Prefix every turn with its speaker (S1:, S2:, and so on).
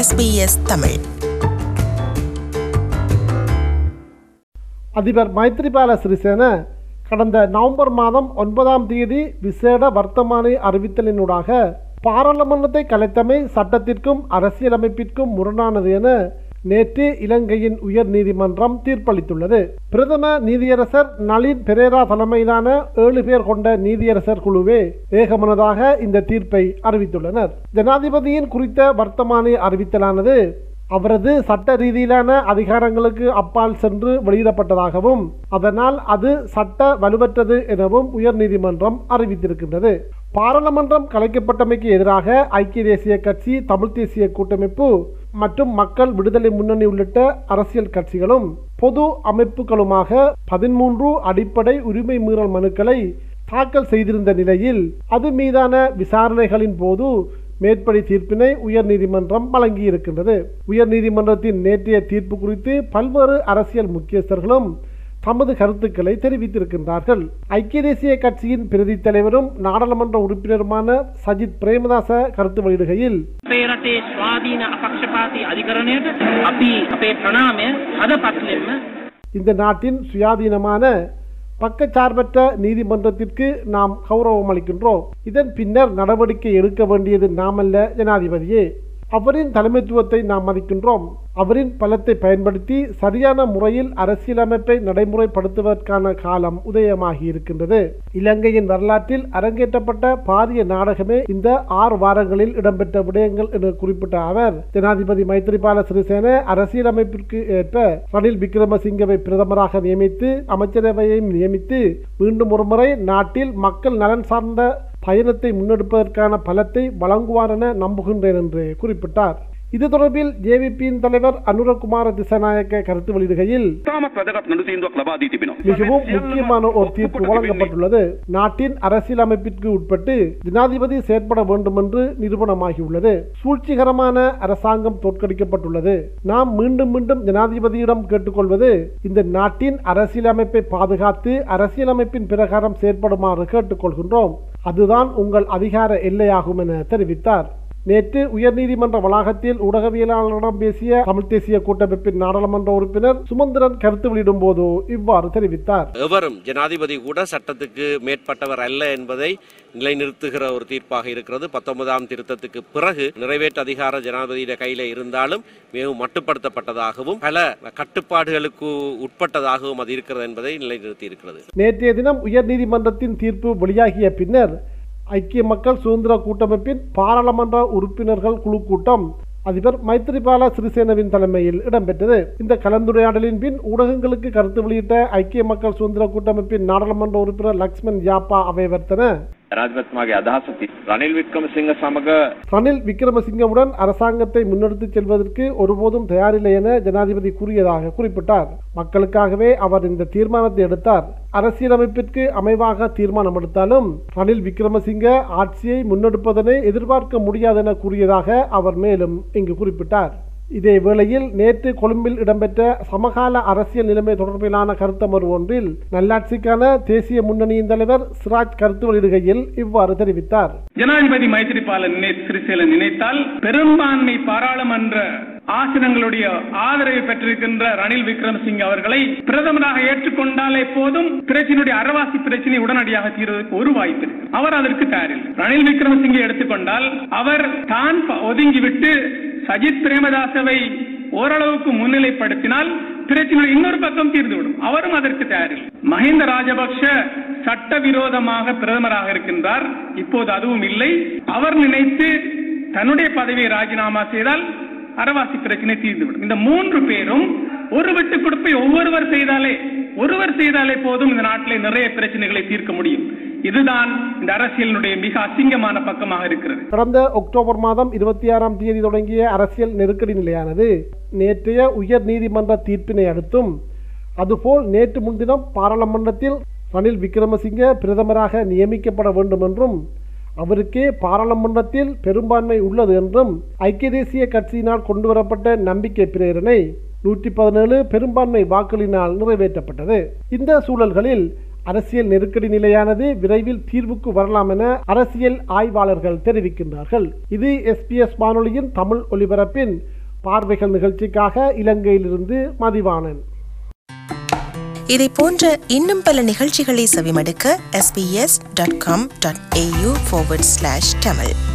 S1: SBS Tamil.
S2: அதிபர் மைத்ரிபால சிறிசேன கடந்த November மாதம் ஒன்பதாம் தேதி விசேட வர்த்தமானி அறிவித்தலினூடாக பாராளுமன்றத்தை கலைத்தமை சட்டத்திற்கும் அரசியலமைப்பிற்கும் முரணானது என நேற்று இலங்கையின் உயர் நீதிமன்றம் தீர்ப்பளித்துள்ளது. பிரதம நீதியரசர் நளின் பெரேரா தலைமையிலான ஏழு பேர் கொண்ட நீதியரசர் குழுவே ஏகமனதாக இந்த தீர்ப்பை அறிவித்துள்ளனர். ஜனாதிபதியின் குறித்த வர்த்தமானி அறிவித்தலானது அவரது சட்ட ரீதியிலான அதிகாரங்களுக்கு அப்பால் சென்று வெளியிடப்பட்டதாகவும் அதனால் அது சட்ட வலுவற்றது எனவும் உயர்நீதிமன்றம் அறிவித்திருக்கின்றது. பாராளுமன்றம் கலைக்கப்பட்டமைக்கு எதிராக ஐக்கிய தேசிய கட்சி தமிழ் தேசிய கூட்டமைப்பு மற்றும் மக்கள் விடுதலை முன்னணி உள்ளிட்ட அரசியல் கட்சிகளும் பொது அமைப்புகளுமாக பதிமூன்று அடிப்படை உரிமை மீறல் மனுக்களை தாக்கல் செய்திருந்த நிலையில் அது மீதான விசாரணைகளின் போது மேற்படி தீர்ப்பினை உயர்நீதிமன்றம் வழங்கியிருக்கின்றது. உயர்நீதிமன்றத்தின் நேற்றைய தீர்ப்பு குறித்து பல்வேறு அரசியல் முக்கியஸ்தர்களும் தமது கருத்துக்களை தெரிவித்திருக்கின்றார்கள். ஐக்கிய தேசிய கட்சியின் பிரதி தலைவரும் நாடாளுமன்ற உறுப்பினருமான சஜித் பிரேமதாச கருத்து வெளியிடுகையில்
S3: අපේ රටේ ස්වාධීන අපක්ෂපාතී අධිකරණයට අපි අපේ ප්‍රණාමය හද පත්ලෙම
S2: இந்த நாட்டின் சுயாதீனமான பக்கச்சார்பற்ற நீதிமன்றத்திற்கு நாம் கௌரவம் அளிக்கின்றோம் இதன் பின்னர் நடவடிக்கை எடுக்க வேண்டியது நாமல்ல ஜனாதிபதியே அவரின் தலைமைத்துவத்தை நாம் மதிக்கின்றோம். அவரின் பலத்தை பயன்படுத்தி சரியான முறையில் அரசியலமைப்பை நடைமுறைப்படுத்துவதற்கான காலம் உதயமாகி இருக்கின்றது. இலங்கையின் வரலாற்றில் அரங்கேற்றப்பட்ட பாரிய நாடகமே இந்த ஆறு வாரங்களில் இடம்பெற்ற விடயங்கள் என குறிப்பிட்ட அவர் ஜனாதிபதி மைத்ரிபால சிறிசேன அரசியலமைப்பிற்கு ஏற்ப ரணில் விக்ரமசிங்கவை பிரதமராக நியமித்து அமைச்சரவையையும் நியமித்து மீண்டும் ஒருமுறை நாட்டில் மக்கள் நலன் சார்ந்த பயணத்தை முன்னெடுப்பதற்கான பலத்தை வழங்குவார் என நம்புகின்றேன் என்று குறிப்பிட்டார். இது தொடர்பில் ஜேவிபியின் தலைவர் அனுரகுமார திசநாயக்க கருத்து வெளியிடுகையில் மிகவும் முக்கியமான ஒரு தீர்ப்பு வழங்கப்பட்டுள்ளது. நாட்டின் அரசியலமைப்பிற்கு உட்பட்டு ஜனாதிபதி செயற்பட வேண்டும் என்று நிரூபணமாகியுள்ளது சூழ்ச்சிகரமான அரசாங்கம் தோற்கடிக்கப்பட்டுள்ளது. நாம் மீண்டும் மீண்டும் ஜனாதிபதியிடம் கேட்டுக்கொள்வது இந்த நாட்டின் அரசியலமைப்பை பாதுகாத்து அரசியலமைப்பின் பிரகாரம் செயற்படுமாறு கேட்டுக்கொள்கின்றோம். அதுதான் உங்கள் அதிகார எல்லையாகும் என தெரிவித்தார். நேற்று உயர்நீதிமன்ற வளாகத்தில் ஊடகவியலாளர்களிடம் பேசிய தமிழ் தேசிய கூட்டமைப்பின் நாடாளுமன்ற உறுப்பினர் சுமந்திரன் கருத்து வெளியிடும் போது இவ்வாறு தெரிவித்தார்.
S4: எவரும் ஜனாதிபதி கூட சட்டத்துக்கு மேற்பட்டவர் அல்ல என்பதை நிலைநிறுத்துகிற ஒரு தீர்ப்பாக இருக்கிறது. பத்தொன்பதாம் திருத்தத்துக்கு பிறகு நிறைவேற்று அதிகார ஜனாதிபதியிட கையில இருந்தாலும் மிகவும் மட்டுப்படுத்தப்பட்டதாகவும் பல கட்டுப்பாடுகளுக்கு உட்பட்டதாகவும் அது இருக்கிறது என்பதை நிலைநிறுத்தி இருக்கிறது
S2: நேற்றைய தினம் உயர்நீதிமன்றத்தின் தீர்ப்பு வெளியாகிய பின்னர் ஐக்கிய மக்கள் சுதந்திர கூட்டமைப்பின் பாராளுமன்ற உறுப்பினர்கள் குழு கூட்டம் அதிபர் மைத்ரிபால சிறிசேனவின் தலைமையில் இடம்பெற்றது. இந்த கலந்துரையாடலின் பின் ஊடகங்களுக்கு கருத்து வெளியிட்ட ஐக்கிய மக்கள் சுதந்திர கூட்டமைப்பின் நாடாளுமன்ற உறுப்பினர் லக்ஷ்மண் யாப்பா அவைவர்த்தன.
S5: රාජපත්තුමාගේ අදහස ති රනිල් වික්‍රමසිංහ සමග
S2: ரணில் விக்ரமசிங்கவுடன் அரசாங்கத்தை முன்னெடுத்துச் செல்வதற்கு ஒருபோதும் தயாரில்லை என ஜனாதிபதி கூறியதாக குறிப்பிட்டார் மக்களுக்காகவே அவர் இந்த தீர்மானத்தை எடுத்தார் அரசியலமைப்பிற்கு அமைவாக தீர்மானம் எடுத்தாலும் ரணில் விக்ரமசிங்க ஆட்சியை முன்னெடுப்பதனை எதிர்பார்க்க முடியாதென கூறியதாக அவர் மேலும் இங்கு குறிப்பிட்டார் இதே வேளையில் நேற்று கொழும்பில் இடம்பெற்ற சமகால அரசியல் நிலைமை தொடர்பிலான கருத்தமர்வு ஒன்றில் நல்லாட்சிக்கான தேசிய முன்னணியின் தலைவர் சிராஜ் கருத்து வெளியிடுகையில் இவ்வாறு தெரிவித்தார்
S6: ஜனாதிபதி மைத்திரிபால சிறிசேல நினைத்தால் பெரும்பான்மை பாராளுமன்ற ஆசனங்களுடைய ஆதரவை பெற்றிருக்கின்ற ரணில் விக்ரமசிங் அவர்களை பிரதமராக ஏற்றுக்கொண்டாலே போதும் பிரச்சனையுடைய அரவாசி பிரச்சனை உடனடியாக தீர்வதற்கு ஒரு வாய்ப்பு இருக்கு. அவர் அதற்கு தயாரில்லை ரணில் விக்ரமசிங்கை எடுத்துக்கொண்டால் அவர் தான் ஒதுங்கிவிட்டு சஜித் பிரேமதாசவை ஓரளவுக்கு முன்னிலைப்படுத்தினால் பிரச்சனை இன்னொரு பக்கம் தீர்ந்துவிடும். அவரும் அதற்கு தயாரில்லை. மஹிந்த ராஜபக்ஷ சட்டவிரோதமாக பிரதமராக இருக்கின்றார். இப்போது அதுவும் இல்லை. அவர் நினைத்து தன்னுடைய பதவியை ராஜினாமா செய்தால் அரவாசி பிரச்சனை தீர்ந்துவிடும். இந்த மூன்று பேரும் ஒரு விட்டு கொடுப்பை ஒவ்வொருவர் செய்தாலே ஒருவர் செய்தாலே போதும் இந்த நாட்டிலே நிறைய பிரச்சனைகளை தீர்க்க முடியும். இதுதான் இந்த அரசியலினுடைய மிக அசிங்கமான பக்கமாக இருக்கிறது.
S2: கடந்த அக்டோபர் மாதம் இருபத்தி ஆறாம் தேதி தொடங்கிய அரசியல் நெருக்கடி நிலையானது நேற்றைய உயர் நீதிமன்ற தீர்ப்பினை அடுத்தும் அதுபோல் நேற்று முன்தினம் பாராளுமன்றத்தில் ரணில் விக்ரமசிங்க பிரதமராக நியமிக்கப்பட வேண்டும் என்றும் அவருக்கே பாராளுமன்றத்தில் பெரும்பான்மை உள்ளது என்றும் ஐக்கிய தேசிய கட்சியினால் கொண்டுவரப்பட்ட நம்பிக்கை பிரேரணை நூற்றி பதினேழு பெரும்பான்மை வாக்குகளினால் நிறைவேற்றப்பட்டது. இந்த சூழல்களில் அரசியல் நெருக்கடி நிலையானது விரைவில் தீர்வுக்கு வரலாம் என அரசியல் ஆய்வாளர்கள் தெரிவிக்கின்றார்கள். இது எஸ்பிஎஸ் வானொலியின் தமிழ் ஒலிபரப்பின் பார்வைகள் நிகழ்ச்சிக்காக இலங்கையிலிருந்து மதிவானன்
S1: இதை போன்ற இன்னும் பல நிகழ்ச்சிகளை செவிமடுக்க sbs.com.au forward ஸ்லாஷ் தமிழ்